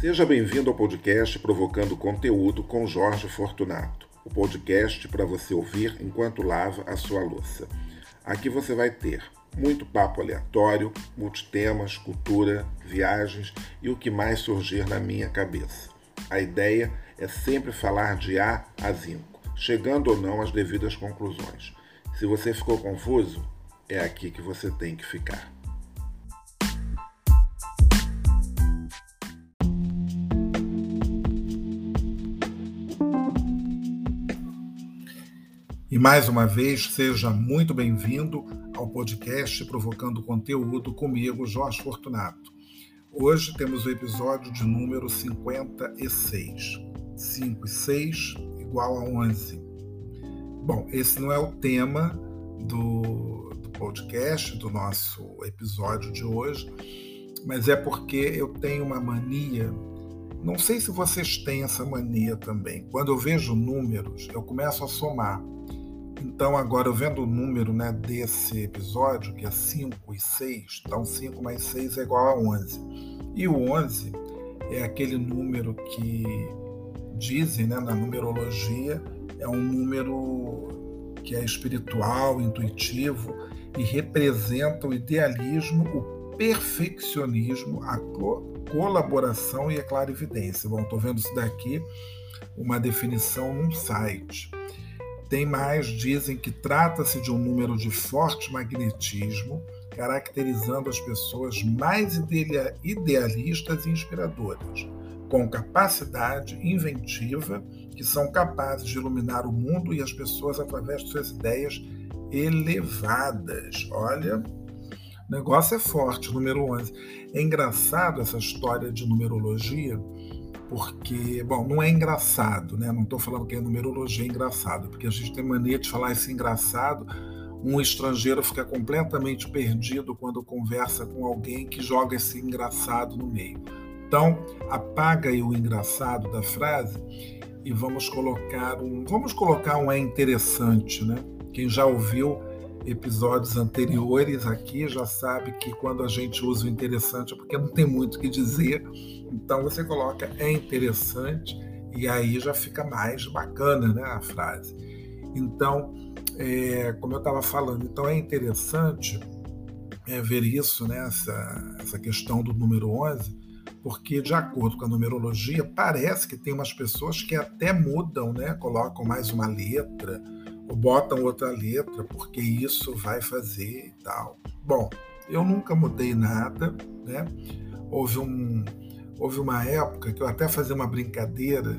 Seja bem-vindo ao podcast Provocando Conteúdo com Jorge Fortunato, o podcast para você ouvir enquanto lava a sua louça. Aqui você vai ter muito papo aleatório, multitemas, cultura, viagens e o que mais surgir na minha cabeça. A ideia é sempre falar de A a Zinco, chegando ou não às devidas conclusões. Se você ficou confuso, é aqui que você tem que ficar. Mais uma vez, seja muito bem-vindo ao podcast Provocando Conteúdo comigo, Jorge Fortunato. Hoje temos o episódio de número 56. 5 e 6 igual a 11. Bom, esse não é o tema do, do podcast, do nosso episódio de hoje, mas é porque eu tenho uma mania não sei se vocês têm essa mania também. Quando eu vejo números, eu começo a somar. Então, agora vendo o número né, desse episódio, que é 5 e 6, então 5 mais 6 é igual a 11. E o 11 é aquele número que dizem né, na numerologia, é um número que é espiritual, intuitivo e representa o idealismo, o perfeccionismo, a colaboração e a clarividência. Bom, estou vendo isso daqui, uma definição num site. Tem mais, dizem que trata-se de um número de forte magnetismo, caracterizando as pessoas mais idealistas e inspiradoras, com capacidade inventiva, que são capazes de iluminar o mundo e as pessoas através de suas ideias elevadas. Olha, o negócio é forte, número 11. É engraçado essa história de numerologia, porque, bom, não é engraçado, né? Não estou falando que a numerologia é engraçado, porque a gente tem mania de falar esse engraçado. Um estrangeiro fica completamente perdido quando conversa com alguém que joga esse engraçado no meio. Então, apaga o engraçado da frase e vamos colocar um, vamos colocar um é interessante, né? Quem já ouviu episódios anteriores aqui já sabe que quando a gente usa o interessante é porque não tem muito o que dizer. Então você coloca é interessante e aí já fica mais bacana né, a frase. Então, é, como eu estava falando, então é interessante é, ver isso, né, essa, essa questão do número 11, porque de acordo com a numerologia, parece que tem umas pessoas que até mudam, né, colocam mais uma letra, ou botam outra letra, porque isso vai fazer e tal. Bom, eu nunca mudei nada, né? Houve, um, houve uma época que eu até fazia uma brincadeira,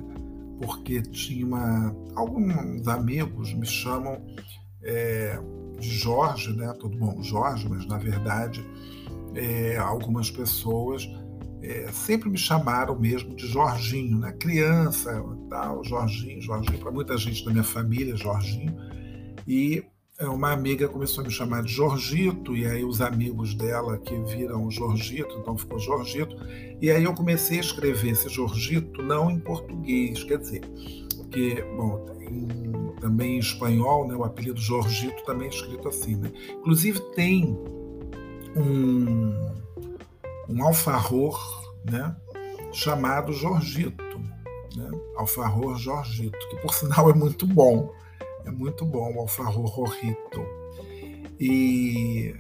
porque tinha uma, alguns amigos me chamam é, de Jorge, né? Todo bom, Jorge, mas na verdade é, algumas pessoas é, sempre me chamaram mesmo de Jorginho, né? Criança, tal, Jorginho, Jorginho, para muita gente da minha família, Jorginho. E uma amiga começou a me chamar de Jorgito, e aí os amigos dela que viram Jorgito, então ficou Jorgito. E aí eu comecei a escrever esse Jorgito não em português, quer dizer, porque, bom, em, também em espanhol, né, o apelido Jorgito também é escrito assim, né? Inclusive tem um um alfarror né, chamado Jorgito, né, alfarror Jorgito, que por sinal é muito bom, é muito bom o alfarror Rorrito. E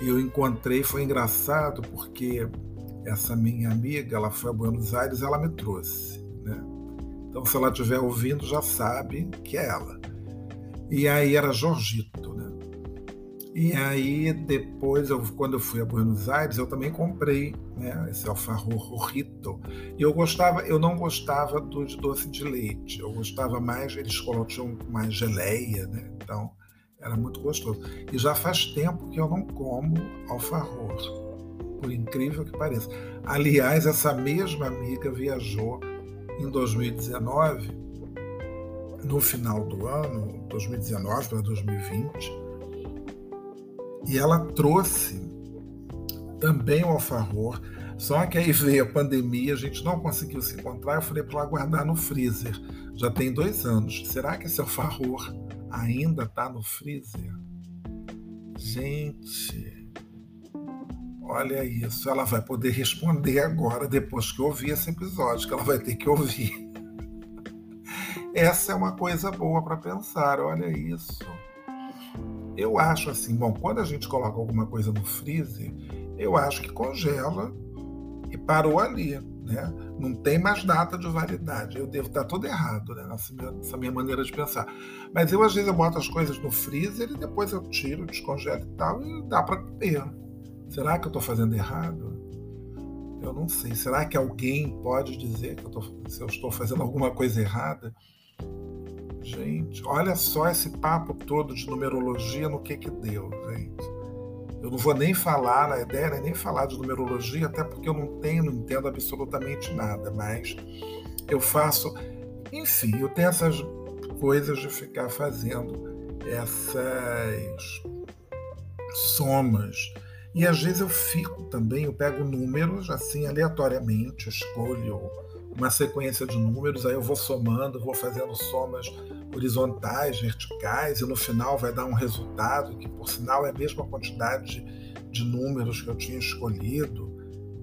eu encontrei, foi engraçado porque essa minha amiga, ela foi a Buenos Aires, ela me trouxe, né? Então, se ela estiver ouvindo, já sabe que é ela. E aí era Jorgito, né? E aí, depois, eu, quando eu fui a Buenos Aires, eu também comprei né, esse alfarror Rito. E eu gostava, eu não gostava do de doce de leite. Eu gostava mais, eles colocam mais geleia, né? Então, era muito gostoso. E já faz tempo que eu não como alfarror, por incrível que pareça. Aliás, essa mesma amiga viajou em 2019, no final do ano, 2019 para 2020 e ela trouxe também o alfarror. Só que aí veio a pandemia, a gente não conseguiu se encontrar. Eu falei para ela guardar no freezer. Já tem dois anos. Será que esse alfarror ainda está no freezer? Gente, Olha isso, ela vai poder responder agora, depois que ouvir esse episódio, que ela vai ter que ouvir. Essa é uma coisa boa para pensar, olha isso. Eu acho assim, bom, quando a gente coloca alguma coisa no freezer, eu acho que congela e parou ali, né? Não tem mais data de validade. Eu devo estar todo errado, né? Nessa minha, nessa minha maneira de pensar. Mas eu, às vezes, eu boto as coisas no freezer e depois eu tiro, descongelo e tal, e dá para comer. Será que eu estou fazendo errado? Eu não sei. Será que alguém pode dizer que eu tô, se eu estou fazendo alguma coisa errada? Gente, olha só esse papo todo de numerologia no que que deu, gente. Eu não vou nem falar, a ideia não é nem falar de numerologia, até porque eu não tenho, não entendo absolutamente nada, mas eu faço, enfim, eu tenho essas coisas de ficar fazendo essas somas e às vezes eu fico também, eu pego números assim aleatoriamente, escolho uma sequência de números, aí eu vou somando, vou fazendo somas horizontais, verticais, e no final vai dar um resultado que, por sinal, é a mesma quantidade de números que eu tinha escolhido.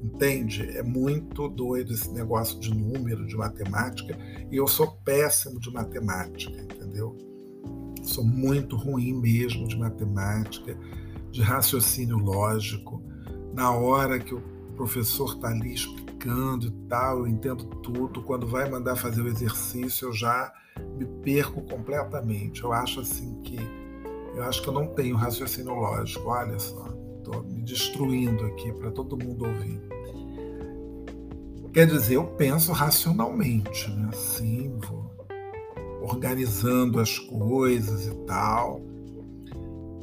Entende? É muito doido esse negócio de número, de matemática, e eu sou péssimo de matemática, entendeu? Sou muito ruim mesmo de matemática de raciocínio lógico. Na hora que o professor está ali explicando e tal, eu entendo tudo. Quando vai mandar fazer o exercício, eu já me perco completamente. Eu acho assim que eu acho que eu não tenho raciocínio lógico. Olha só, estou me destruindo aqui para todo mundo ouvir. Quer dizer, eu penso racionalmente, né? Assim, vou organizando as coisas e tal,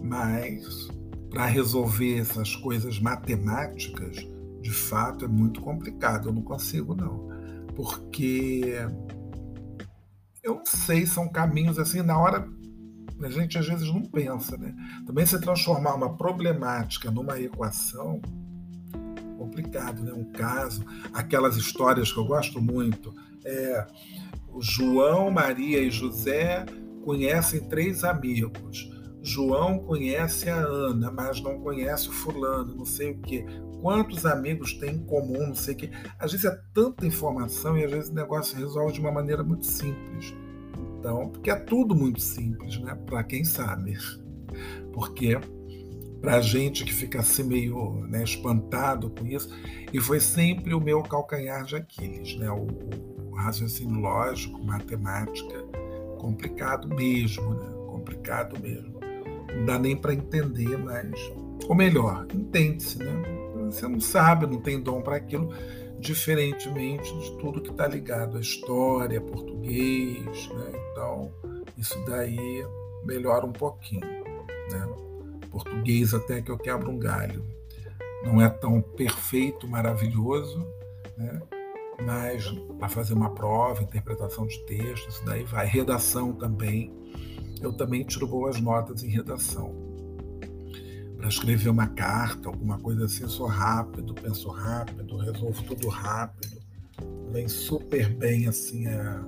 mas para resolver essas coisas matemáticas, de fato, é muito complicado. Eu não consigo, não. Porque eu não sei, são caminhos assim, na hora a gente às vezes não pensa, né? Também se transformar uma problemática numa equação, complicado, né? Um caso, aquelas histórias que eu gosto muito, é o João, Maria e José conhecem três amigos. João conhece a Ana, mas não conhece o fulano, não sei o quê. Quantos amigos tem em comum, não sei o quê. Às vezes é tanta informação e às vezes o negócio resolve de uma maneira muito simples. Então, porque é tudo muito simples, né? Para quem sabe. Porque para a gente que fica assim meio né, espantado com isso, e foi sempre o meu calcanhar de Aquiles, né? O, o raciocínio lógico, matemática, complicado mesmo, né? Complicado mesmo não dá nem para entender, mas. Ou melhor, entende-se, né? Você não sabe, não tem dom para aquilo, diferentemente de tudo que está ligado à história, português, né? Então, isso daí melhora um pouquinho, né? Português até que eu quebro um galho. Não é tão perfeito, maravilhoso, né? mas para fazer uma prova, interpretação de texto, isso daí vai. Redação também eu também tiro boas notas em redação. Para escrever uma carta, alguma coisa assim, sou rápido, penso rápido, resolvo tudo rápido. Vem super bem assim a,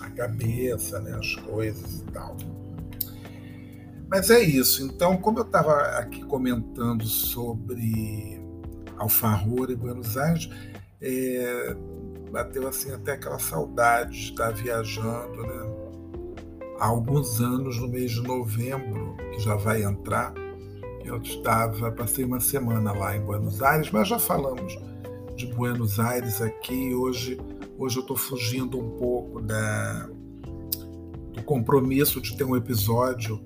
a cabeça, né, as coisas e tal. Mas é isso. Então, como eu estava aqui comentando sobre Alfarror e Buenos Aires, é, bateu assim até aquela saudade de estar viajando, né? há alguns anos, no mês de novembro, que já vai entrar, eu estava, passei uma semana lá em Buenos Aires, mas já falamos de Buenos Aires aqui. Hoje, hoje eu estou fugindo um pouco da, do compromisso de ter um episódio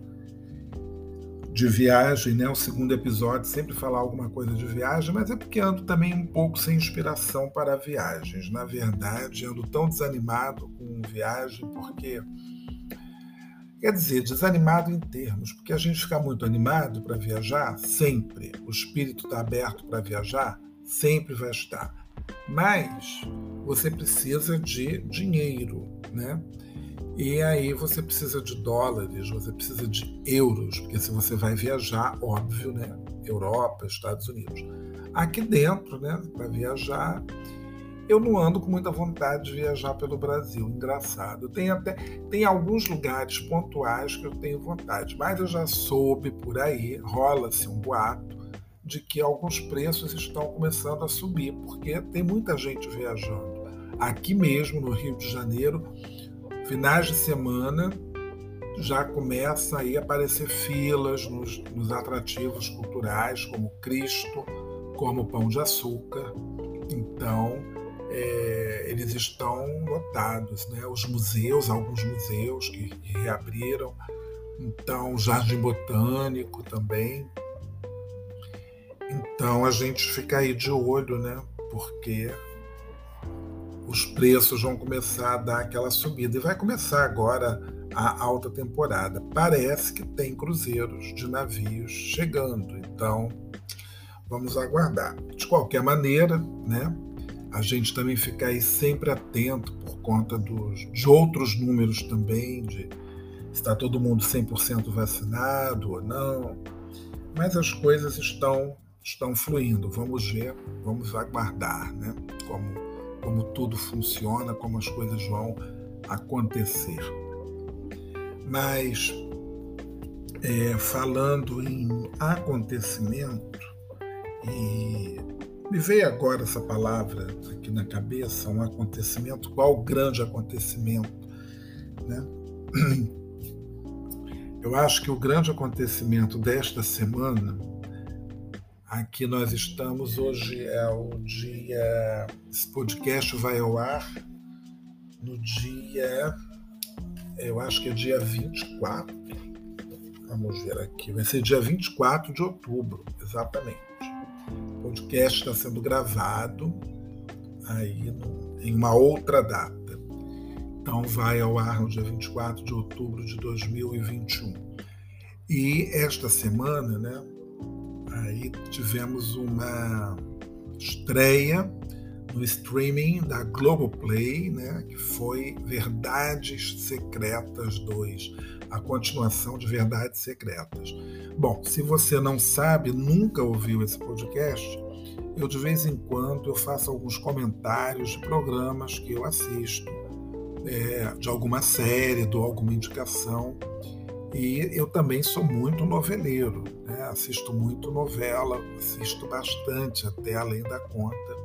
de viagem, né? O segundo episódio, sempre falar alguma coisa de viagem, mas é porque ando também um pouco sem inspiração para viagens. Na verdade, ando tão desanimado com viagem porque Quer dizer, desanimado em termos, porque a gente fica muito animado para viajar, sempre. O espírito está aberto para viajar, sempre vai estar. Mas você precisa de dinheiro, né? E aí você precisa de dólares, você precisa de euros, porque se você vai viajar, óbvio, né? Europa, Estados Unidos. Aqui dentro, né? Para viajar, eu não ando com muita vontade de viajar pelo Brasil. Engraçado. Tem até tem alguns lugares pontuais que eu tenho vontade, mas eu já soube por aí, rola-se um boato, de que alguns preços estão começando a subir, porque tem muita gente viajando. Aqui mesmo, no Rio de Janeiro, finais de semana já começa aí a aparecer filas nos, nos atrativos culturais, como Cristo, como Pão de Açúcar. Então, é, eles estão lotados, né? Os museus, alguns museus que, que reabriram, então Jardim Botânico também. Então a gente fica aí de olho, né? Porque os preços vão começar a dar aquela subida. E vai começar agora a alta temporada. Parece que tem cruzeiros de navios chegando, então vamos aguardar. De qualquer maneira, né? A gente também fica aí sempre atento por conta dos, de outros números também, de está todo mundo 100% vacinado ou não. Mas as coisas estão estão fluindo. Vamos ver, vamos aguardar, né? Como como tudo funciona, como as coisas vão acontecer. Mas é, falando em acontecimento, e me veio agora essa palavra aqui na cabeça, um acontecimento, qual grande acontecimento, né? Eu acho que o grande acontecimento desta semana, aqui nós estamos, hoje é o dia. Esse podcast vai ao ar no dia. Eu acho que é dia 24. Vamos ver aqui. Vai ser dia 24 de outubro, exatamente. O podcast está sendo gravado aí no, em uma outra data. Então vai ao ar no dia 24 de outubro de 2021. E esta semana, né, aí tivemos uma estreia no streaming da Globoplay, né, que foi Verdades Secretas 2, a continuação de Verdades Secretas. Bom, se você não sabe, nunca ouviu esse podcast, eu de vez em quando eu faço alguns comentários de programas que eu assisto é, de alguma série, dou alguma indicação. E eu também sou muito noveleiro, né? assisto muito novela, assisto bastante, até além da conta.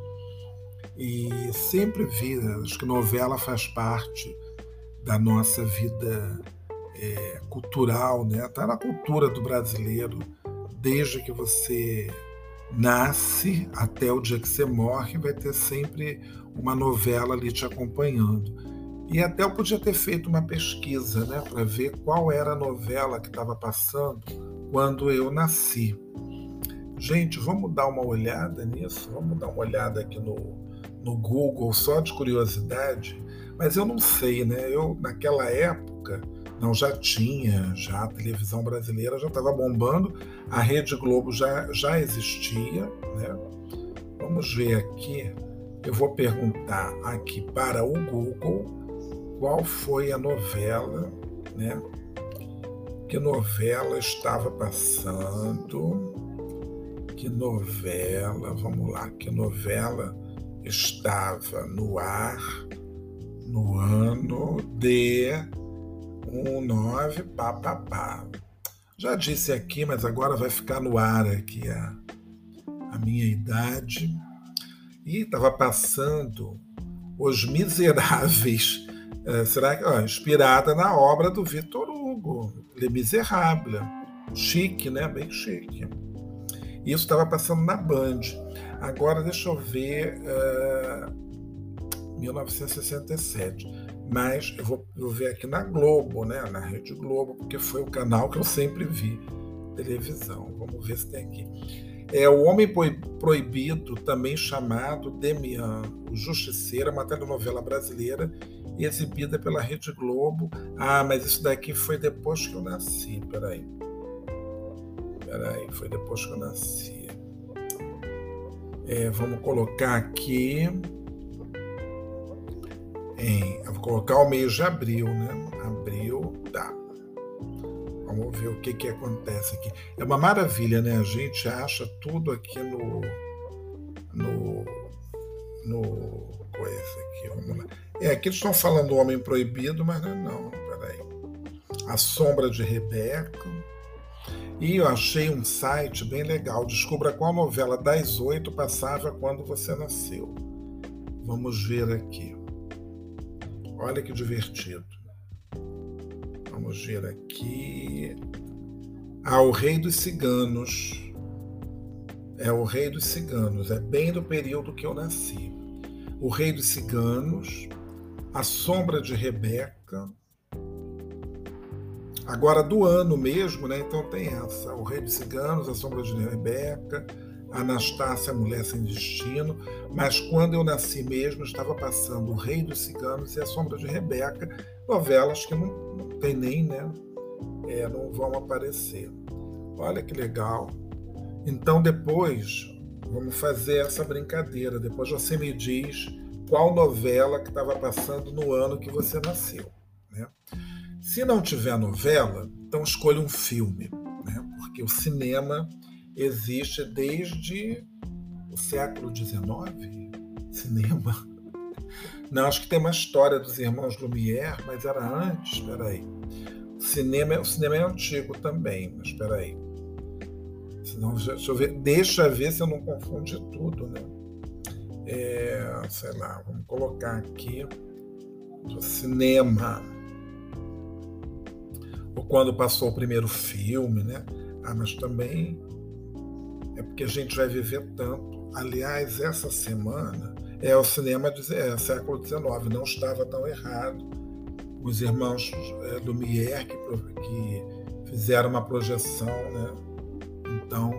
E sempre vi, acho que novela faz parte da nossa vida é, cultural, né? Está na cultura do brasileiro, desde que você nasce até o dia que você morre, vai ter sempre uma novela ali te acompanhando. E até eu podia ter feito uma pesquisa né, para ver qual era a novela que estava passando quando eu nasci. Gente, vamos dar uma olhada nisso? Vamos dar uma olhada aqui no, no Google, só de curiosidade. Mas eu não sei, né? Eu, naquela época, não já tinha, já a televisão brasileira já estava bombando, a Rede Globo já, já existia, né? Vamos ver aqui. Eu vou perguntar aqui para o Google qual foi a novela, né? Que novela estava passando? Que novela, vamos lá, que novela estava no ar no ano de 19 papapá. Já disse aqui, mas agora vai ficar no ar aqui a, a minha idade. E estava passando Os Miseráveis é, será que ó, inspirada na obra do Victor Hugo, Le Miserable. Chique, né? Bem chique. Isso estava passando na Band. Agora deixa eu ver. Uh, 1967. Mas eu vou, eu vou ver aqui na Globo, né? Na Rede Globo, porque foi o canal que eu sempre vi televisão. Vamos ver se tem aqui. É O Homem Proibido, também chamado Demian, o Justiceiro, uma telenovela brasileira exibida pela Rede Globo. Ah, mas isso daqui foi depois que eu nasci. Peraí. Peraí, foi depois que eu nasci. É, vamos colocar aqui. Em, eu vou colocar o mês de abril, né? Abril, tá. Vamos ver o que, que acontece aqui. É uma maravilha, né? A gente acha tudo aqui no. no. no. coisa aqui. Vamos lá. É, aqui eles estão falando do Homem Proibido, mas não, é não, peraí. A Sombra de Rebeca. E eu achei um site bem legal. Descubra qual novela das oito passava quando você nasceu. Vamos ver aqui. Olha que divertido. Vamos ver aqui. Ah, o Rei dos Ciganos. É o Rei dos Ciganos. É bem do período que eu nasci. O Rei dos Ciganos. A Sombra de Rebeca. Agora do ano mesmo, né? Então tem essa: O Rei dos Ciganos, A Sombra de Rebeca. Anastácia, Mulher Sem Destino, mas quando eu nasci mesmo, estava passando O Rei dos Ciganos e A Sombra de Rebeca, novelas que não, tem nem, né? É, não vão aparecer. Olha que legal. Então depois vamos fazer essa brincadeira. Depois você me diz qual novela que estava passando no ano que você nasceu. Né? Se não tiver novela, então escolha um filme, né? porque o cinema existe desde o século XIX. Cinema. Não, acho que tem uma história dos irmãos Lumière, mas era antes. Espera aí. O cinema, o cinema é antigo também, mas espera aí. Senão, deixa eu ver, deixa ver se eu não confundi tudo, né? É, sei lá, vamos colocar aqui cinema. Ou quando passou o primeiro filme, né? Ah, mas também é porque a gente vai viver tanto. Aliás, essa semana é o cinema do é, século XIX, não estava tão errado. Os irmãos é, Lumière que, que fizeram uma projeção, né? Então,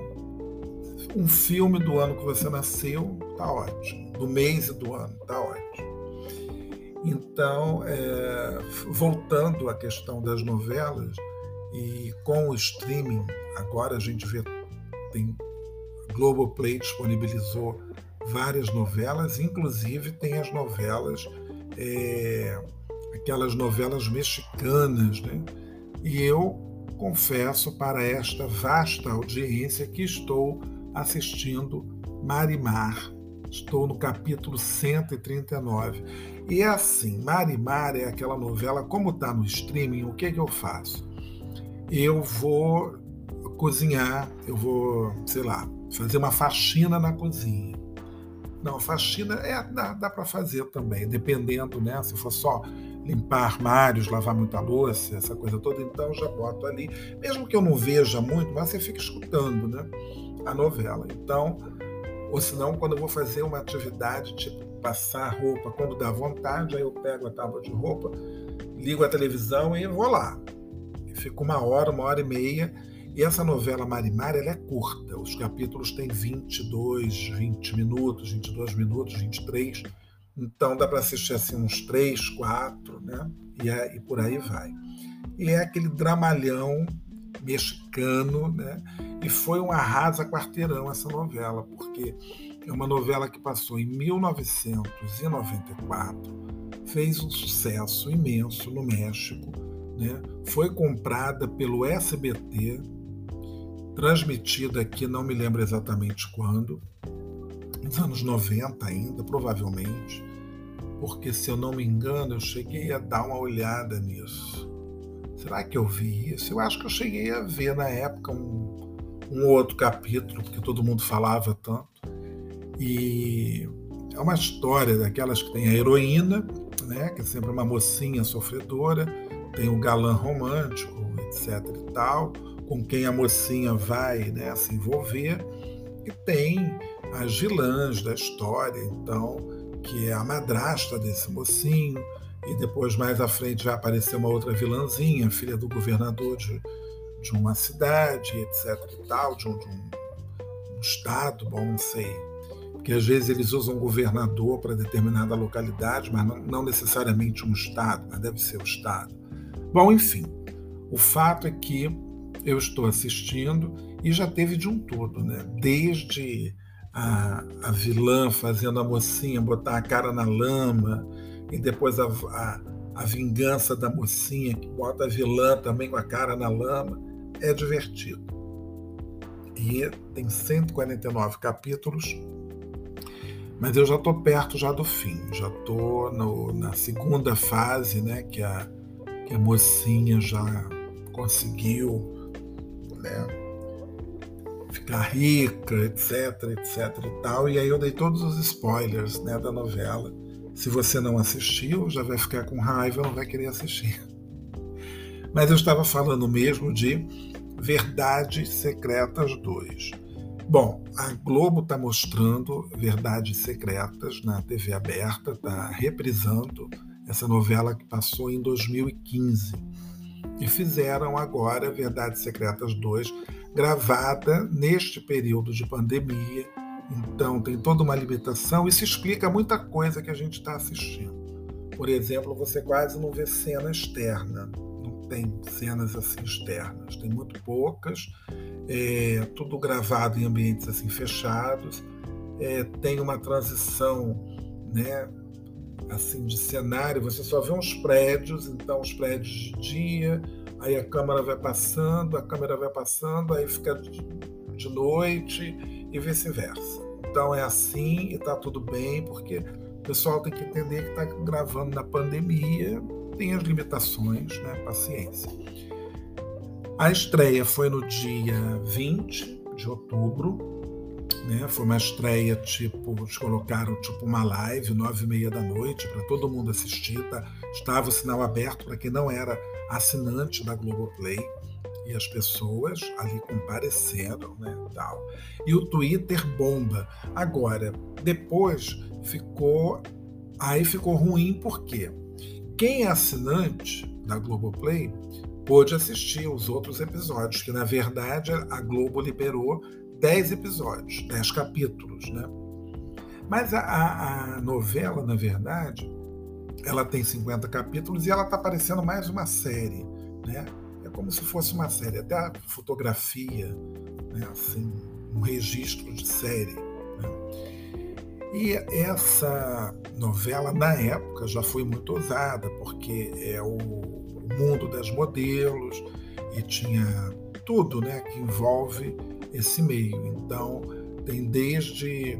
um filme do ano que você nasceu, tá ótimo. Do mês e do ano, tá ótimo. Então, é, voltando à questão das novelas, e com o streaming, agora a gente vê, tem Globoplay disponibilizou várias novelas, inclusive tem as novelas, é, aquelas novelas mexicanas, né? E eu confesso para esta vasta audiência que estou assistindo Marimar. Estou no capítulo 139. E é assim, Marimar é aquela novela, como está no streaming, o que, é que eu faço? Eu vou cozinhar, eu vou, sei lá, fazer uma faxina na cozinha. Não, faxina é, dá, dá para fazer também, dependendo, né? Se for só limpar armários, lavar muita louça, essa coisa toda, então já boto ali. Mesmo que eu não veja muito, mas você fica escutando, né? A novela. Então, ou senão, quando eu vou fazer uma atividade, tipo passar roupa, quando dá vontade, aí eu pego a tábua de roupa, ligo a televisão e vou lá. Fico uma hora, uma hora e meia e essa novela Marimar ela é curta, os capítulos têm 22, 20 minutos, 22 minutos, 23. Então dá para assistir assim uns 3, 4, né? E, é, e por aí vai. E é aquele dramalhão mexicano, né? E foi um arrasa quarteirão essa novela, porque é uma novela que passou em 1994, fez um sucesso imenso no México, né? Foi comprada pelo SBT, transmitida aqui, não me lembro exatamente quando, nos anos 90 ainda, provavelmente, porque se eu não me engano, eu cheguei a dar uma olhada nisso. Será que eu vi isso? Eu acho que eu cheguei a ver na época um, um outro capítulo, porque todo mundo falava tanto. E é uma história daquelas que tem a heroína, né, que é sempre uma mocinha sofredora, tem o galã romântico, etc e tal, com quem a mocinha vai né, se envolver, e tem as vilãs da história, então, que é a madrasta desse mocinho, e depois mais à frente vai aparecer uma outra vilãzinha, filha do governador de, de uma cidade, etc e tal, de um, de um estado, bom, não sei, porque às vezes eles usam governador para determinada localidade, mas não, não necessariamente um estado, mas deve ser o estado. Bom, enfim, o fato é que eu estou assistindo e já teve de um todo, né? Desde a, a vilã fazendo a mocinha botar a cara na lama e depois a, a, a vingança da mocinha que bota a vilã também com a cara na lama. É divertido. E tem 149 capítulos, mas eu já estou perto já do fim. Já estou na segunda fase, né? Que a, que a mocinha já conseguiu né, ficar rica, etc, etc e tal. E aí eu dei todos os spoilers né, da novela. Se você não assistiu, já vai ficar com raiva, não vai querer assistir. Mas eu estava falando mesmo de Verdades Secretas 2. Bom, a Globo está mostrando Verdades Secretas na TV aberta, está reprisando essa novela que passou em 2015. E fizeram agora Verdades Secretas 2, gravada neste período de pandemia. Então tem toda uma limitação e se explica muita coisa que a gente está assistindo. Por exemplo, você quase não vê cena externa tem cenas assim externas, tem muito poucas, é, tudo gravado em ambientes assim fechados, é, tem uma transição, né, assim de cenário, você só vê uns prédios, então os prédios de dia, aí a câmera vai passando, a câmera vai passando, aí fica de noite e vice-versa. Então é assim e está tudo bem, porque o pessoal tem que entender que está gravando na pandemia, tem as limitações, né? Paciência. A estreia foi no dia 20 de outubro, né? Foi uma estreia tipo, eles colocaram tipo uma live, nove e meia da noite, para todo mundo assistir. Tá? Estava o sinal aberto para quem não era assinante da Globoplay e as pessoas ali compareceram, né, tal. E o Twitter bomba. Agora, depois ficou aí ficou ruim por quê? Quem é assinante da Globoplay pôde assistir os outros episódios, que na verdade a Globo liberou 10 episódios, 10 capítulos, né? Mas a, a, a novela, na verdade, ela tem 50 capítulos e ela está parecendo mais uma série, né? É como se fosse uma série, até a fotografia, né? assim, um registro de série. Né? E essa novela, na época, já foi muito usada, porque é o mundo das modelos e tinha tudo né, que envolve esse meio. Então, tem desde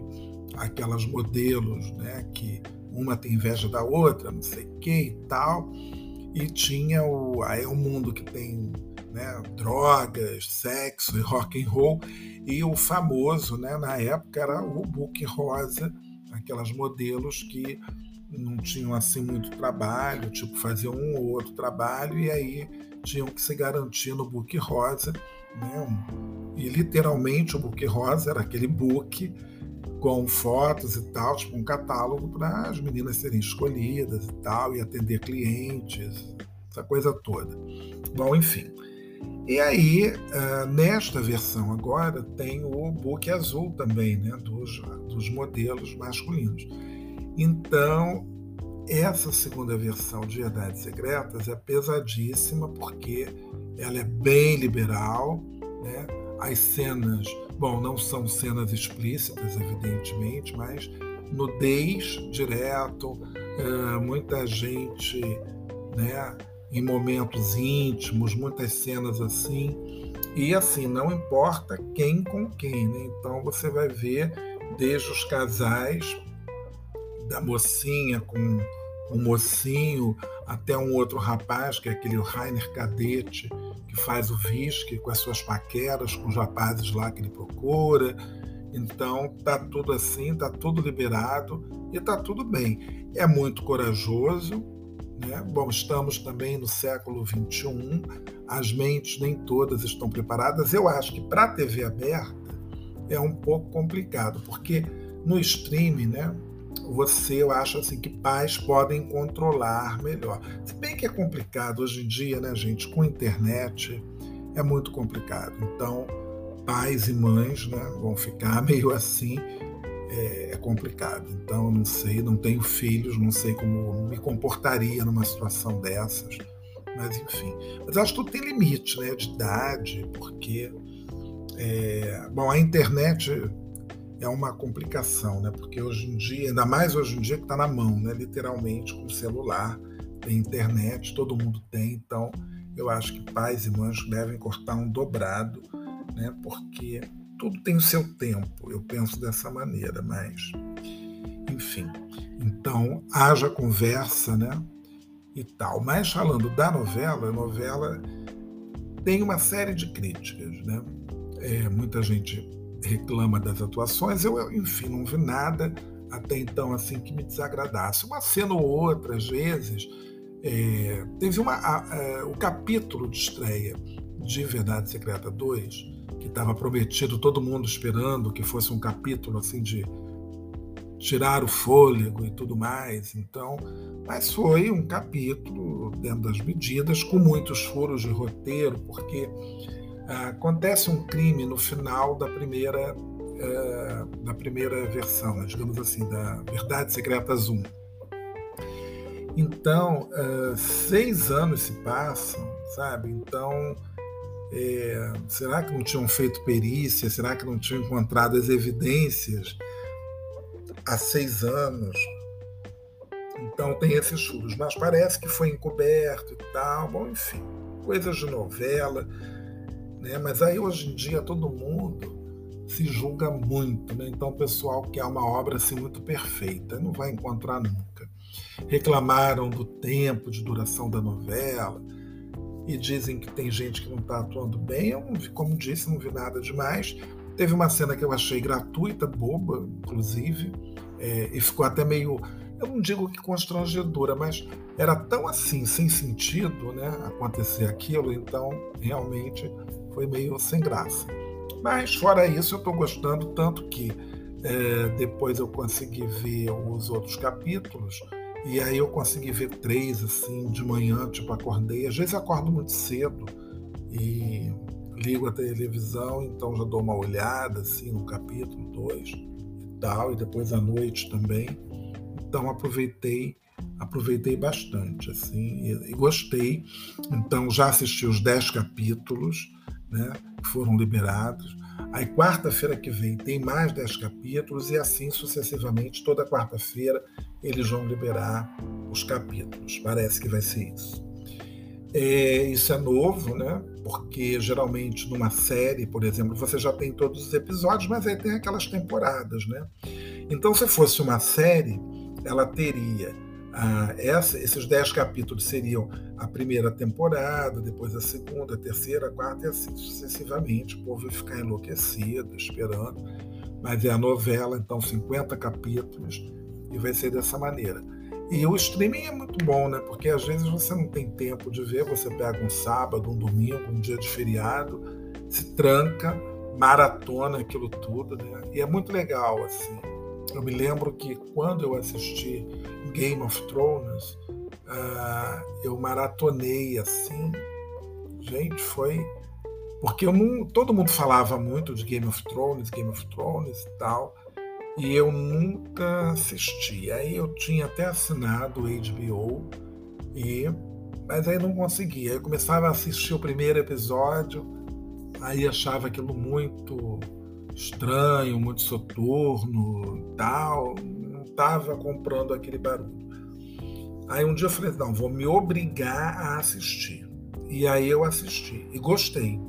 aquelas modelos né, que uma tem inveja da outra, não sei o que e tal, e tinha o, aí é um mundo que tem né, drogas, sexo e rock and roll, e o famoso, né, na época, era o book rosa, aquelas modelos que não tinham assim muito trabalho, tipo faziam um ou outro trabalho e aí tinham que se garantir no book rosa, né? E literalmente o book rosa era aquele book com fotos e tal, tipo um catálogo para as meninas serem escolhidas e tal, e atender clientes, essa coisa toda. Bom, enfim. E aí, uh, nesta versão agora, tem o book azul também, né, dos, dos modelos masculinos. Então, essa segunda versão de Verdades Secretas é pesadíssima porque ela é bem liberal, né? As cenas, bom, não são cenas explícitas, evidentemente, mas nudez direto, uh, muita gente, né? em momentos íntimos, muitas cenas assim. E assim, não importa quem com quem, né? Então você vai ver desde os casais, da mocinha com o mocinho, até um outro rapaz, que é aquele Rainer Cadete, faz o Visque com as suas paqueras, com os rapazes lá que ele procura. Então tá tudo assim, tá tudo liberado e tá tudo bem. É muito corajoso, né? Bom, estamos também no século XXI, as mentes nem todas estão preparadas. Eu acho que para a TV aberta é um pouco complicado, porque no streaming, né, você, eu acho assim que pais podem controlar melhor. Se bem que é complicado hoje em dia, né, gente, com internet é muito complicado. Então, pais e mães, né, vão ficar meio assim é, é complicado. Então, não sei, não tenho filhos, não sei como me comportaria numa situação dessas. Mas, enfim. Mas acho que tudo tem limite, né? De idade, porque. É, bom, a internet é uma complicação, né? Porque hoje em dia, ainda mais hoje em dia que está na mão, né? Literalmente com o celular, tem internet, todo mundo tem, então eu acho que pais e mães devem cortar um dobrado, né? Porque tudo tem o seu tempo, eu penso dessa maneira, mas enfim. Então, haja conversa, né? E tal. Mas falando da novela, a novela tem uma série de críticas, né? É, muita gente reclama das atuações. Eu, enfim, não vi nada até então assim que me desagradasse. Uma cena ou outra, às vezes, é, teve uma, a, a, o capítulo de estreia de Verdade Secreta 2, que estava prometido, todo mundo esperando que fosse um capítulo assim de tirar o fôlego e tudo mais. Então, mas foi um capítulo dentro das medidas, com muitos furos de roteiro, porque acontece um crime no final da primeira eh, da primeira versão, né, digamos assim, da Verdade Secretas 1. Então, uh, seis anos se passam, sabe? Então, é, será que não tinham feito perícia? Será que não tinham encontrado as evidências há seis anos? Então tem esses furos, mas parece que foi encoberto e tal. Bom, enfim, coisas de novela, né? Mas aí hoje em dia todo mundo se julga muito, né? Então o pessoal quer uma obra assim muito perfeita, não vai encontrar nunca reclamaram do tempo de duração da novela e dizem que tem gente que não está atuando bem. Eu, como disse, não vi nada demais. Teve uma cena que eu achei gratuita, boba, inclusive, é, e ficou até meio, eu não digo que constrangedora, mas era tão assim, sem sentido, né, acontecer aquilo, então realmente foi meio sem graça. Mas fora isso, eu estou gostando tanto que é, depois eu consegui ver os outros capítulos e aí eu consegui ver três, assim, de manhã, tipo, acordei. Às vezes acordo muito cedo e ligo a televisão, então já dou uma olhada, assim, no capítulo dois e tal, e depois à noite também. Então aproveitei, aproveitei bastante, assim, e, e gostei. Então já assisti os dez capítulos, né, que foram liberados. Aí, quarta-feira que vem, tem mais dez capítulos, e assim sucessivamente, toda quarta-feira eles vão liberar os capítulos. Parece que vai ser isso. É, isso é novo, né? Porque geralmente numa série, por exemplo, você já tem todos os episódios, mas aí tem aquelas temporadas, né? Então, se fosse uma série, ela teria ah, essa, esses dez capítulos seriam a primeira temporada, depois a segunda, a terceira, a quarta e assim sucessivamente. O povo vai ficar enlouquecido, esperando. Mas é a novela, então 50 capítulos, e vai ser dessa maneira. E o streaming é muito bom, né? Porque às vezes você não tem tempo de ver, você pega um sábado, um domingo, um dia de feriado, se tranca, maratona aquilo tudo, né? E é muito legal, assim. Eu me lembro que quando eu assisti Game of Thrones, uh, eu maratonei assim. Gente, foi. Porque eu não, todo mundo falava muito de Game of Thrones, Game of Thrones e tal, e eu nunca assisti. Aí eu tinha até assinado o HBO, e, mas aí não conseguia. Eu começava a assistir o primeiro episódio, aí achava aquilo muito estranho, muito soturno, tal, não estava comprando aquele barulho. Aí um dia eu falei, não, vou me obrigar a assistir. E aí eu assisti e gostei.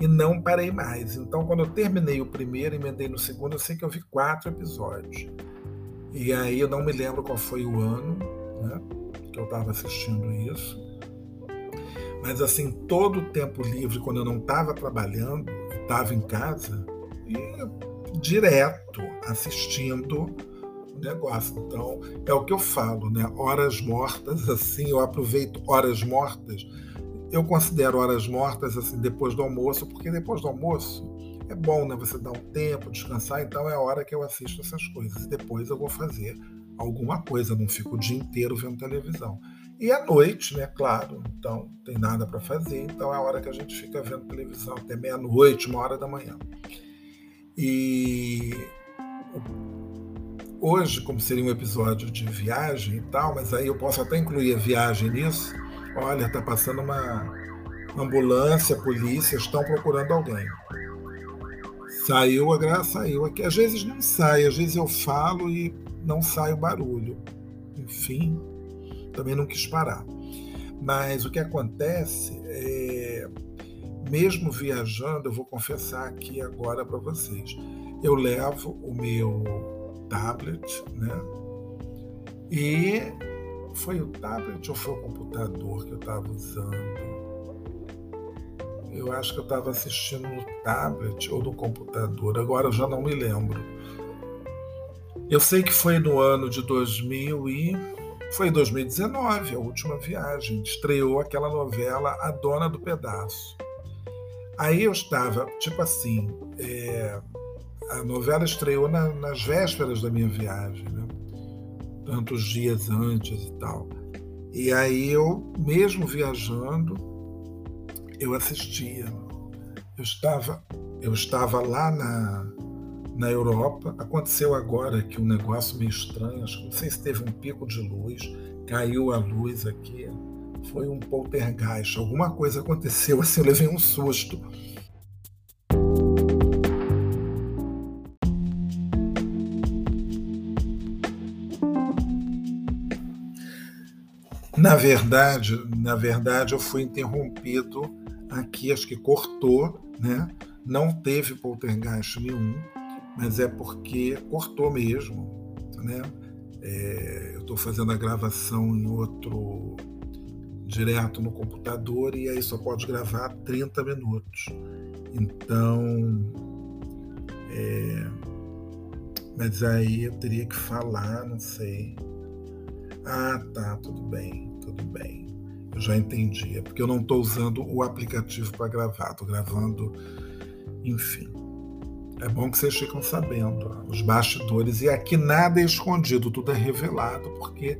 E não parei mais. Então, quando eu terminei o primeiro e emendei no segundo, eu sei que eu vi quatro episódios. E aí eu não me lembro qual foi o ano né, que eu estava assistindo isso. Mas assim, todo o tempo livre, quando eu não estava trabalhando, estava em casa, e direto assistindo o negócio. Então, é o que eu falo, né? Horas mortas, assim, eu aproveito horas mortas. Eu considero horas mortas assim depois do almoço, porque depois do almoço é bom, né? Você dá um tempo, descansar, então é a hora que eu assisto essas coisas. E depois eu vou fazer alguma coisa, não fico o dia inteiro vendo televisão. E à noite, né, claro, então tem nada para fazer, então é a hora que a gente fica vendo televisão até meia-noite, uma hora da manhã. E hoje, como seria um episódio de viagem e tal, mas aí eu posso até incluir a viagem nisso. Olha, está passando uma ambulância, polícia, estão procurando alguém. Saiu a graça, saiu aqui. Às vezes não sai, às vezes eu falo e não sai o barulho. Enfim, também não quis parar. Mas o que acontece é mesmo viajando, eu vou confessar aqui agora para vocês, eu levo o meu tablet, né? E foi o tablet ou foi o computador que eu estava usando? Eu acho que eu estava assistindo no tablet ou no computador, agora eu já não me lembro. Eu sei que foi no ano de 2000 e foi 2019, a última viagem. Estreou aquela novela A Dona do Pedaço. Aí eu estava, tipo assim, é, a novela estreou na, nas vésperas da minha viagem, né? tantos dias antes e tal. E aí eu, mesmo viajando, eu assistia. Eu estava, eu estava lá na, na Europa. Aconteceu agora que um negócio meio estranho, acho não sei se teve um pico de luz, caiu a luz aqui, foi um poltergeist, alguma coisa aconteceu assim, eu levei um susto. Na verdade, na verdade, eu fui interrompido aqui, acho que cortou, né? Não teve poltergeist nenhum, mas é porque cortou mesmo, né? É, eu estou fazendo a gravação em outro direto no computador e aí só pode gravar 30 minutos. Então, é, mas aí eu teria que falar, não sei. Ah, tá, tudo bem tudo bem. Eu já entendi. É porque eu não estou usando o aplicativo para gravar, estou gravando, enfim. É bom que vocês ficam sabendo os bastidores. E aqui nada é escondido, tudo é revelado, porque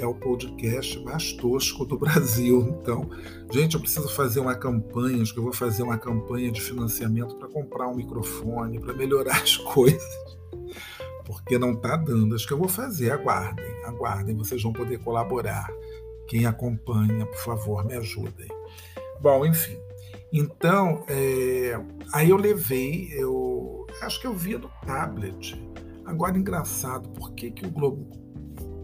é o podcast mais tosco do Brasil. Então, gente, eu preciso fazer uma campanha, acho que eu vou fazer uma campanha de financiamento para comprar um microfone, para melhorar as coisas. Porque não está dando. Acho que eu vou fazer, aguardem, aguardem, vocês vão poder colaborar. Quem acompanha, por favor, me ajudem. Bom, enfim. Então, é, aí eu levei, eu acho que eu via no tablet. Agora, engraçado, por que, que o Globo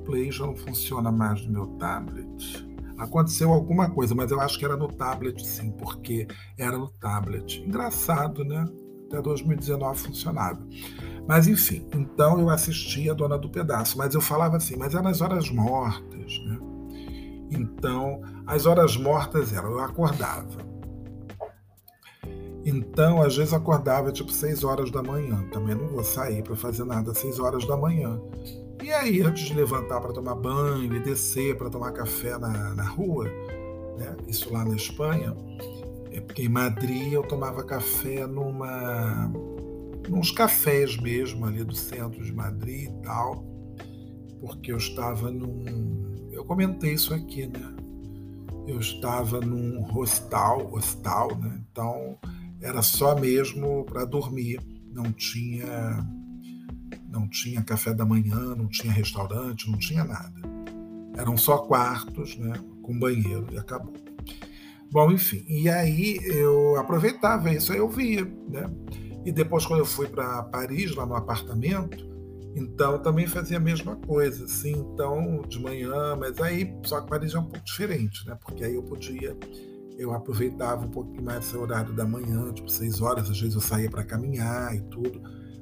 Play já não funciona mais no meu tablet? Aconteceu alguma coisa, mas eu acho que era no tablet sim, porque era no tablet. Engraçado, né? Até 2019 funcionava. Mas enfim, então eu assistia a Dona do Pedaço, mas eu falava assim, mas é nas horas mortas, né? Então, as horas mortas eram, eu acordava. Então, às vezes acordava tipo 6 horas da manhã. Também não vou sair para fazer nada às 6 horas da manhã. E aí, antes de levantar para tomar banho e descer para tomar café na, na rua, né? isso lá na Espanha, é porque em Madrid eu tomava café numa nos cafés mesmo ali do centro de Madrid e tal, porque eu estava num eu comentei isso aqui, né? Eu estava num hostal, hostal, né? Então era só mesmo para dormir, não tinha não tinha café da manhã, não tinha restaurante, não tinha nada. Eram só quartos, né, com banheiro e acabou. Bom, enfim, e aí eu aproveitava isso, aí eu via, né? E depois quando eu fui para Paris, lá no apartamento, então também fazia a mesma coisa, assim, então de manhã, mas aí só que Paris é um pouco diferente, né? Porque aí eu podia, eu aproveitava um pouquinho mais esse horário da manhã, tipo seis horas, às vezes eu saía para caminhar e tudo,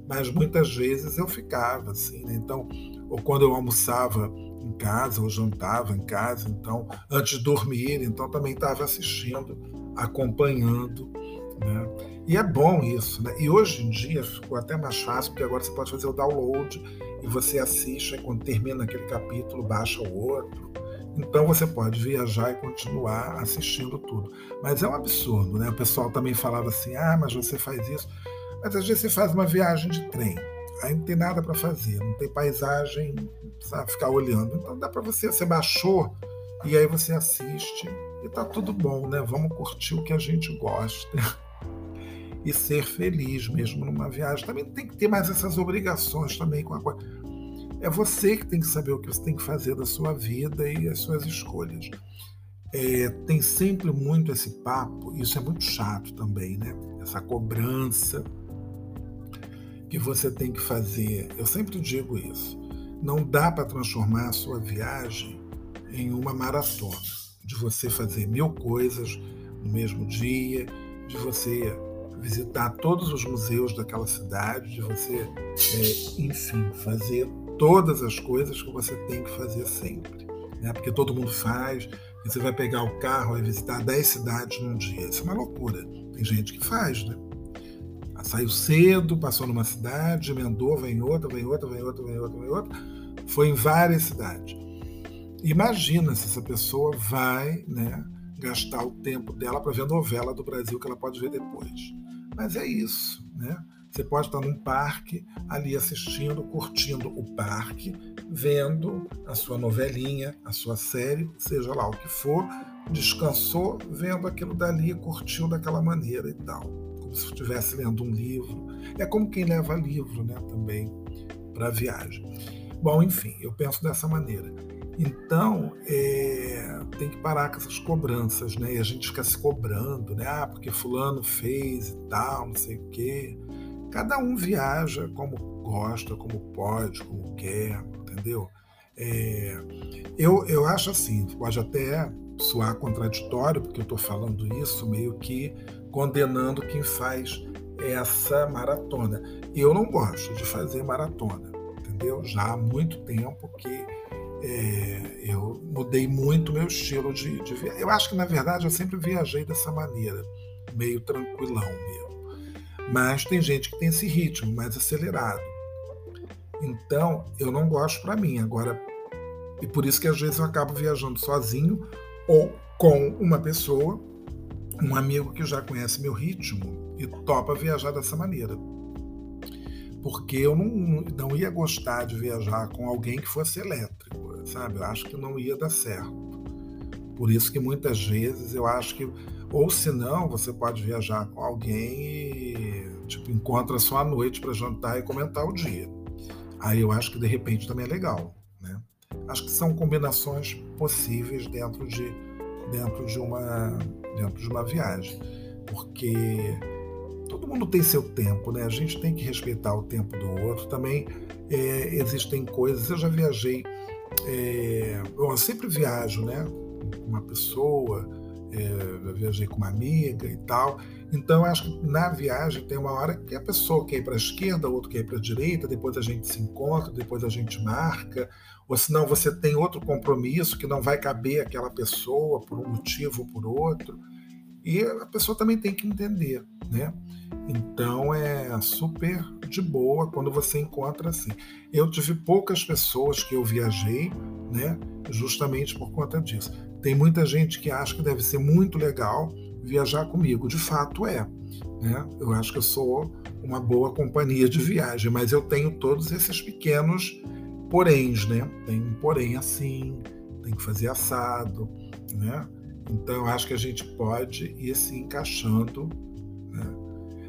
mas muitas vezes eu ficava assim, né? Então, ou quando eu almoçava em casa, ou jantava em casa, então antes de dormir, então também estava assistindo, acompanhando né? E é bom isso. Né? E hoje em dia ficou até mais fácil, porque agora você pode fazer o download e você assiste, e quando termina aquele capítulo, baixa o outro. Então você pode viajar e continuar assistindo tudo. Mas é um absurdo, né? O pessoal também falava assim: ah, mas você faz isso. Mas às vezes você faz uma viagem de trem, aí não tem nada para fazer, não tem paisagem, sabe, ficar olhando. Então dá para você, você baixou e aí você assiste e tá tudo bom, né? Vamos curtir o que a gente gosta e ser feliz mesmo numa viagem. Também tem que ter mais essas obrigações também com a coisa. É você que tem que saber o que você tem que fazer da sua vida e as suas escolhas. É, tem sempre muito esse papo, isso é muito chato também, né? Essa cobrança que você tem que fazer. Eu sempre digo isso. Não dá para transformar a sua viagem em uma maratona, de você fazer mil coisas no mesmo dia, de você visitar todos os museus daquela cidade, de você, é, enfim, fazer todas as coisas que você tem que fazer sempre. Né? Porque todo mundo faz, você vai pegar o carro e visitar 10 cidades num dia. Isso é uma loucura. Tem gente que faz, né? Saiu cedo, passou numa cidade, emendou, vem outra, vem outra, vem outra, vem outra, vem outra. Foi em várias cidades. Imagina se essa pessoa vai né, gastar o tempo dela para ver novela do Brasil que ela pode ver depois. Mas é isso, né? Você pode estar num parque, ali assistindo, curtindo o parque, vendo a sua novelinha, a sua série, seja lá o que for, descansou vendo aquilo dali, curtiu daquela maneira e tal, se estivesse lendo um livro. É como quem leva livro, né, também para a viagem. Bom, enfim, eu penso dessa maneira. Então, é, tem que parar com essas cobranças, né? E a gente fica se cobrando, né? Ah, porque fulano fez e tal, não sei o quê. Cada um viaja como gosta, como pode, como quer, entendeu? É, eu, eu acho assim, pode até soar contraditório, porque eu estou falando isso meio que condenando quem faz essa maratona. Eu não gosto de fazer maratona, entendeu? Já há muito tempo que é, eu mudei muito meu estilo de, de viagem. Eu acho que, na verdade, eu sempre viajei dessa maneira, meio tranquilão mesmo. Mas tem gente que tem esse ritmo mais acelerado. Então, eu não gosto para mim. Agora, e por isso que às vezes eu acabo viajando sozinho ou com uma pessoa, um amigo que já conhece meu ritmo e topa viajar dessa maneira. Porque eu não, não ia gostar de viajar com alguém que fosse elétrico, sabe? Eu acho que não ia dar certo. Por isso que muitas vezes eu acho que ou se não, você pode viajar com alguém e tipo, encontra só à noite para jantar e comentar o dia. Aí eu acho que de repente também é legal. Né? Acho que são combinações possíveis dentro de, dentro de, uma, dentro de uma viagem. Porque todo mundo tem seu tempo, né? A gente tem que respeitar o tempo do outro. Também é, existem coisas. Eu já viajei. É, eu sempre viajo, né? Uma pessoa é, eu viajei com uma amiga e tal. Então, acho que na viagem tem uma hora que a pessoa quer ir para a esquerda, o outro quer ir para a direita, depois a gente se encontra, depois a gente marca, ou senão você tem outro compromisso que não vai caber aquela pessoa por um motivo ou por outro. E a pessoa também tem que entender, né? Então é super de boa quando você encontra assim. Eu tive poucas pessoas que eu viajei, né? Justamente por conta disso. Tem muita gente que acha que deve ser muito legal viajar comigo. De fato é. Né? Eu acho que eu sou uma boa companhia de viagem, mas eu tenho todos esses pequenos poréns, né? Tem um porém assim, tem que fazer assado, né? Então acho que a gente pode ir se encaixando, né?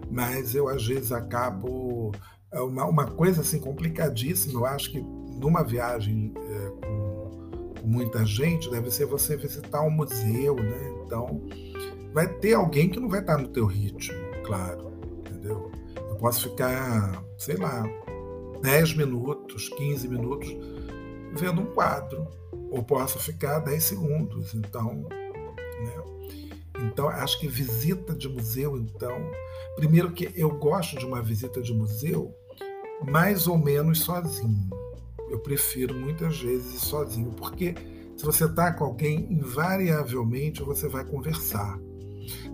Mas eu às vezes acabo é uma, uma coisa assim complicadíssima. Eu acho que numa viagem é, com com muita gente, deve ser você visitar um museu, né? Então, vai ter alguém que não vai estar no teu ritmo, claro, entendeu? Eu posso ficar, sei lá, 10 minutos, 15 minutos vendo um quadro, ou posso ficar 10 segundos, então, né? Então, acho que visita de museu, então, primeiro que eu gosto de uma visita de museu mais ou menos sozinho eu prefiro muitas vezes sozinho, porque se você está com alguém, invariavelmente você vai conversar.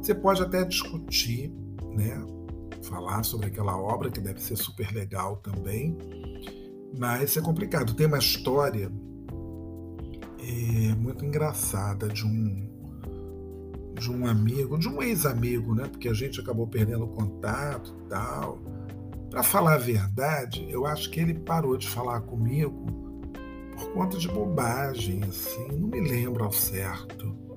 Você pode até discutir, né? falar sobre aquela obra, que deve ser super legal também, mas é complicado. Tem uma história é, muito engraçada de um de um amigo, de um ex-amigo, né? Porque a gente acabou perdendo contato tal. Para falar a verdade, eu acho que ele parou de falar comigo por conta de bobagem, assim, não me lembro ao certo.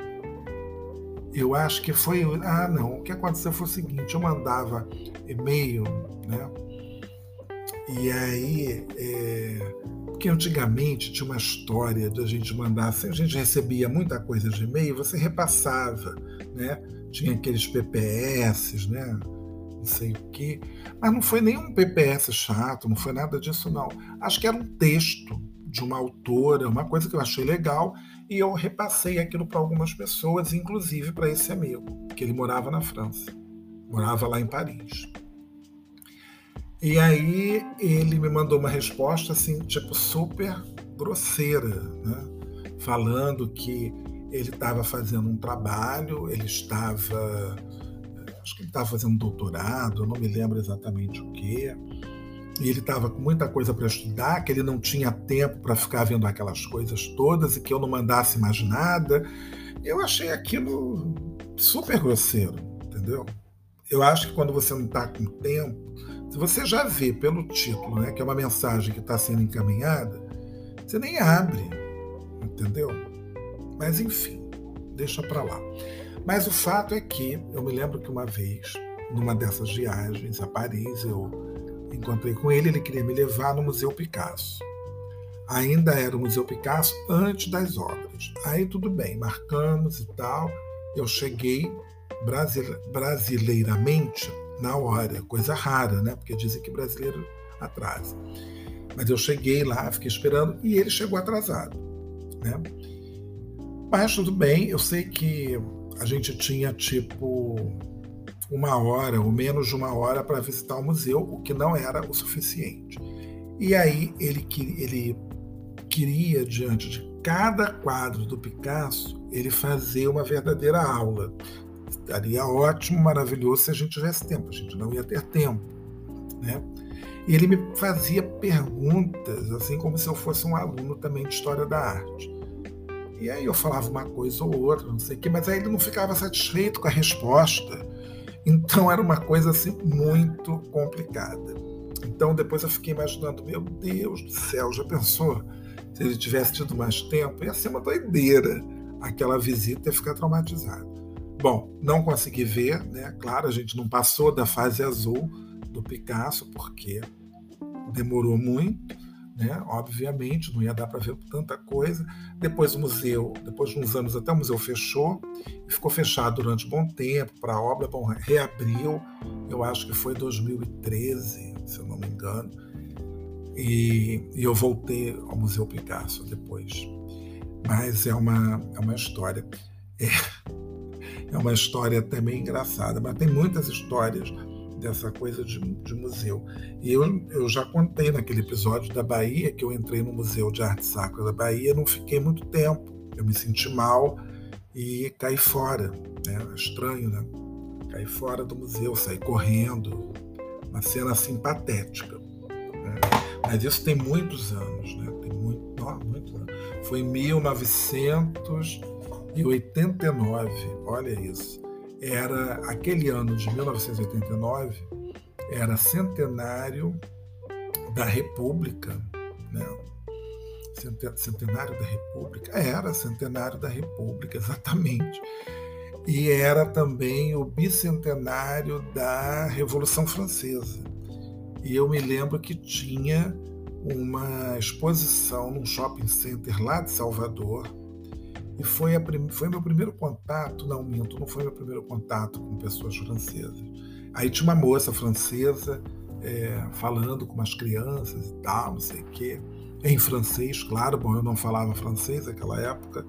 Eu acho que foi. Ah, não. O que aconteceu foi o seguinte: eu mandava e-mail, né? E aí. É, porque antigamente tinha uma história de a gente mandar, assim, a gente recebia muita coisa de e-mail, você repassava, né? Tinha aqueles PPS, né? não sei o quê. Mas não foi nenhum PPS chato, não foi nada disso, não. Acho que era um texto de uma autora, uma coisa que eu achei legal, e eu repassei aquilo para algumas pessoas, inclusive para esse amigo, que ele morava na França, morava lá em Paris. E aí ele me mandou uma resposta assim, tipo, super grosseira, né? falando que ele estava fazendo um trabalho, ele estava acho que ele estava fazendo doutorado, eu não me lembro exatamente o que. E ele estava com muita coisa para estudar, que ele não tinha tempo para ficar vendo aquelas coisas todas e que eu não mandasse mais nada. Eu achei aquilo super grosseiro, entendeu? Eu acho que quando você não está com tempo, se você já vê pelo título, né, que é uma mensagem que está sendo encaminhada, você nem abre, entendeu? Mas enfim, deixa para lá. Mas o fato é que eu me lembro que uma vez, numa dessas viagens a Paris, eu encontrei com ele, ele queria me levar no Museu Picasso. Ainda era o Museu Picasso antes das obras. Aí tudo bem, marcamos e tal. Eu cheguei brasileiramente na hora, coisa rara, né? Porque dizem que brasileiro atrasa. Mas eu cheguei lá, fiquei esperando e ele chegou atrasado, né? Mas tudo bem, eu sei que a gente tinha tipo uma hora ou menos de uma hora para visitar o museu, o que não era o suficiente. E aí ele, ele queria, diante de cada quadro do Picasso, ele fazer uma verdadeira aula. Estaria ótimo, maravilhoso se a gente tivesse tempo. A gente não ia ter tempo. Né? E ele me fazia perguntas, assim como se eu fosse um aluno também de História da Arte. E aí eu falava uma coisa ou outra, não sei o quê, mas aí ele não ficava satisfeito com a resposta. Então era uma coisa assim muito complicada. Então depois eu fiquei imaginando, meu Deus do céu, já pensou? Se ele tivesse tido mais tempo, ia ser uma doideira aquela visita e ficar traumatizado. Bom, não consegui ver, né? Claro, a gente não passou da fase azul do Picasso, porque demorou muito né? Obviamente, não ia dar para ver tanta coisa. Depois o museu, depois de uns anos até o museu fechou e ficou fechado durante um bom tempo para a obra. Bom, reabriu, eu acho que foi 2013, se eu não me engano. E, e eu voltei ao Museu Picasso depois. Mas é uma, é uma história. É, é uma história meio engraçada, mas tem muitas histórias dessa coisa de, de museu. E eu, eu já contei naquele episódio da Bahia, que eu entrei no Museu de Arte Sacra da Bahia, não fiquei muito tempo. Eu me senti mal e caí fora. Né? Estranho, né? Caí fora do museu, saí correndo. Uma cena assim patética. Né? Mas isso tem muitos anos, né? Tem muito, não, muitos anos. Foi em 1989, olha isso era aquele ano de 1989 era centenário da República, né? Centenário da República? Era centenário da República, exatamente. E era também o bicentenário da Revolução Francesa. E eu me lembro que tinha uma exposição num shopping center lá de Salvador, e foi, a, foi meu primeiro contato, não minto, não foi meu primeiro contato com pessoas francesas. Aí tinha uma moça francesa é, falando com umas crianças e tal, não sei o quê, em francês, claro, bom, eu não falava francês naquela época.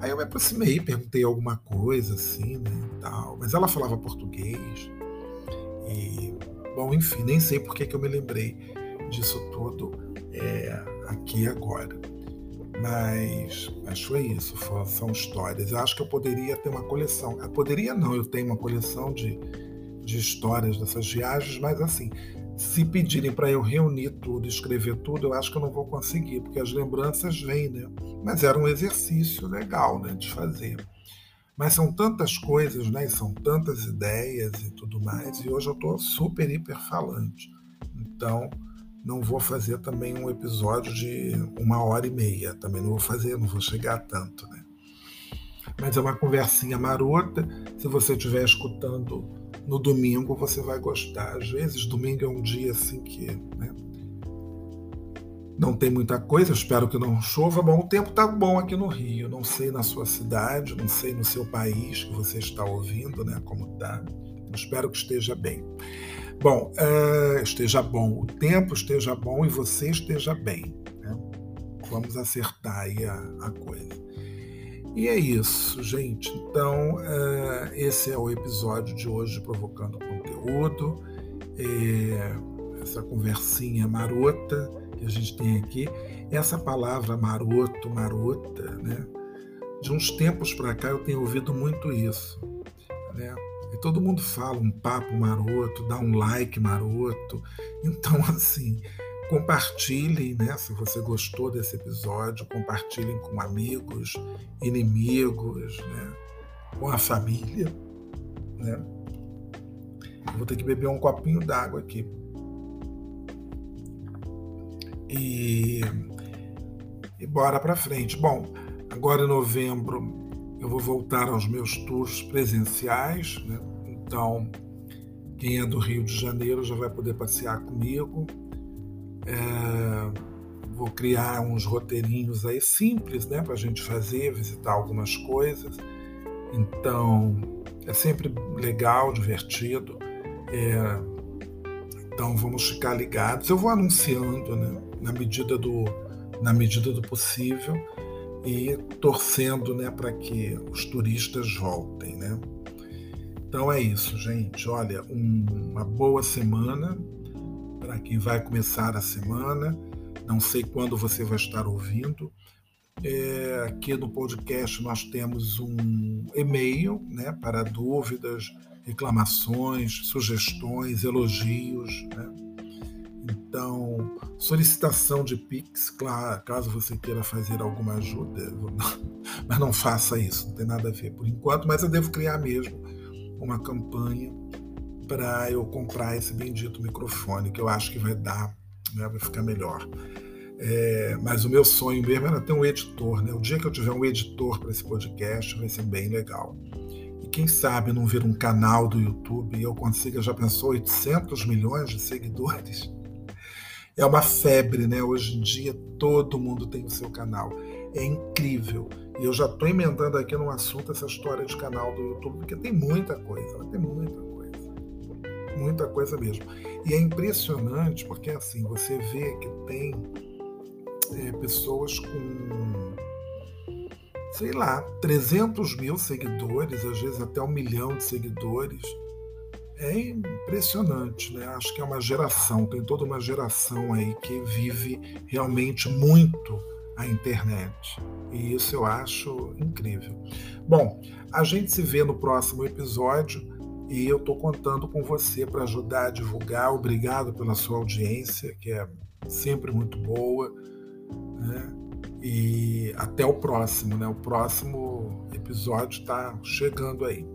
Aí eu me aproximei, perguntei alguma coisa assim, né, e tal, mas ela falava português. E, bom, enfim, nem sei por que eu me lembrei disso tudo é, aqui agora. Mas, mas foi isso, foi, são histórias. Eu acho que eu poderia ter uma coleção. Eu poderia não, eu tenho uma coleção de, de histórias dessas viagens, mas assim, se pedirem para eu reunir tudo, escrever tudo, eu acho que eu não vou conseguir, porque as lembranças vêm, né? Mas era um exercício legal, né, de fazer. Mas são tantas coisas, né? São tantas ideias e tudo mais, e hoje eu estou super hiper falante. Então, não vou fazer também um episódio de uma hora e meia. Também não vou fazer, não vou chegar a tanto, né? Mas é uma conversinha marota. Se você estiver escutando no domingo, você vai gostar. Às vezes, domingo é um dia assim que né, não tem muita coisa. espero que não chova. Bom, o tempo está bom aqui no Rio. Não sei na sua cidade, não sei no seu país que você está ouvindo, né? Como está. Espero que esteja bem. Bom, uh, esteja bom, o tempo esteja bom e você esteja bem. Né? Vamos acertar aí a, a, coisa. E é isso, gente. Então, uh, esse é o episódio de hoje Provocando Conteúdo. É, essa conversinha marota que a gente tem aqui. Essa palavra maroto, marota, né? De uns tempos para cá eu tenho ouvido muito isso. Né? E todo mundo fala um papo maroto, dá um like maroto. Então, assim, compartilhem, né? Se você gostou desse episódio, compartilhem com amigos, inimigos, né? Com a família, né? Eu vou ter que beber um copinho d'água aqui. E, e bora para frente. Bom, agora em novembro eu vou voltar aos meus tours presenciais, né? então quem é do Rio de Janeiro já vai poder passear comigo. É, vou criar uns roteirinhos aí simples, né, para a gente fazer, visitar algumas coisas. Então é sempre legal, divertido. É, então vamos ficar ligados. Eu vou anunciando, né, na medida do na medida do possível e torcendo né, para que os turistas voltem. Né? Então é isso, gente. Olha, um, uma boa semana para quem vai começar a semana. Não sei quando você vai estar ouvindo. É, aqui no podcast nós temos um e-mail né, para dúvidas, reclamações, sugestões, elogios. Né? Então, solicitação de Pix, claro, caso você queira fazer alguma ajuda, mas não faça isso, não tem nada a ver por enquanto, mas eu devo criar mesmo uma campanha para eu comprar esse bendito microfone, que eu acho que vai dar, né, vai ficar melhor. É, mas o meu sonho mesmo era ter um editor, né? O dia que eu tiver um editor para esse podcast vai ser bem legal. E quem sabe não ver um canal do YouTube e eu consiga, já pensou, 800 milhões de seguidores? É uma febre, né? Hoje em dia todo mundo tem o seu canal. É incrível. E eu já estou emendando aqui no assunto essa história de canal do YouTube, porque tem muita coisa, tem muita coisa. Muita coisa mesmo. E é impressionante, porque assim, você vê que tem é, pessoas com, sei lá, 300 mil seguidores, às vezes até um milhão de seguidores é impressionante, né? Acho que é uma geração, tem toda uma geração aí que vive realmente muito a internet. E isso eu acho incrível. Bom, a gente se vê no próximo episódio e eu estou contando com você para ajudar a divulgar. Obrigado pela sua audiência, que é sempre muito boa. Né? E até o próximo, né? O próximo episódio está chegando aí.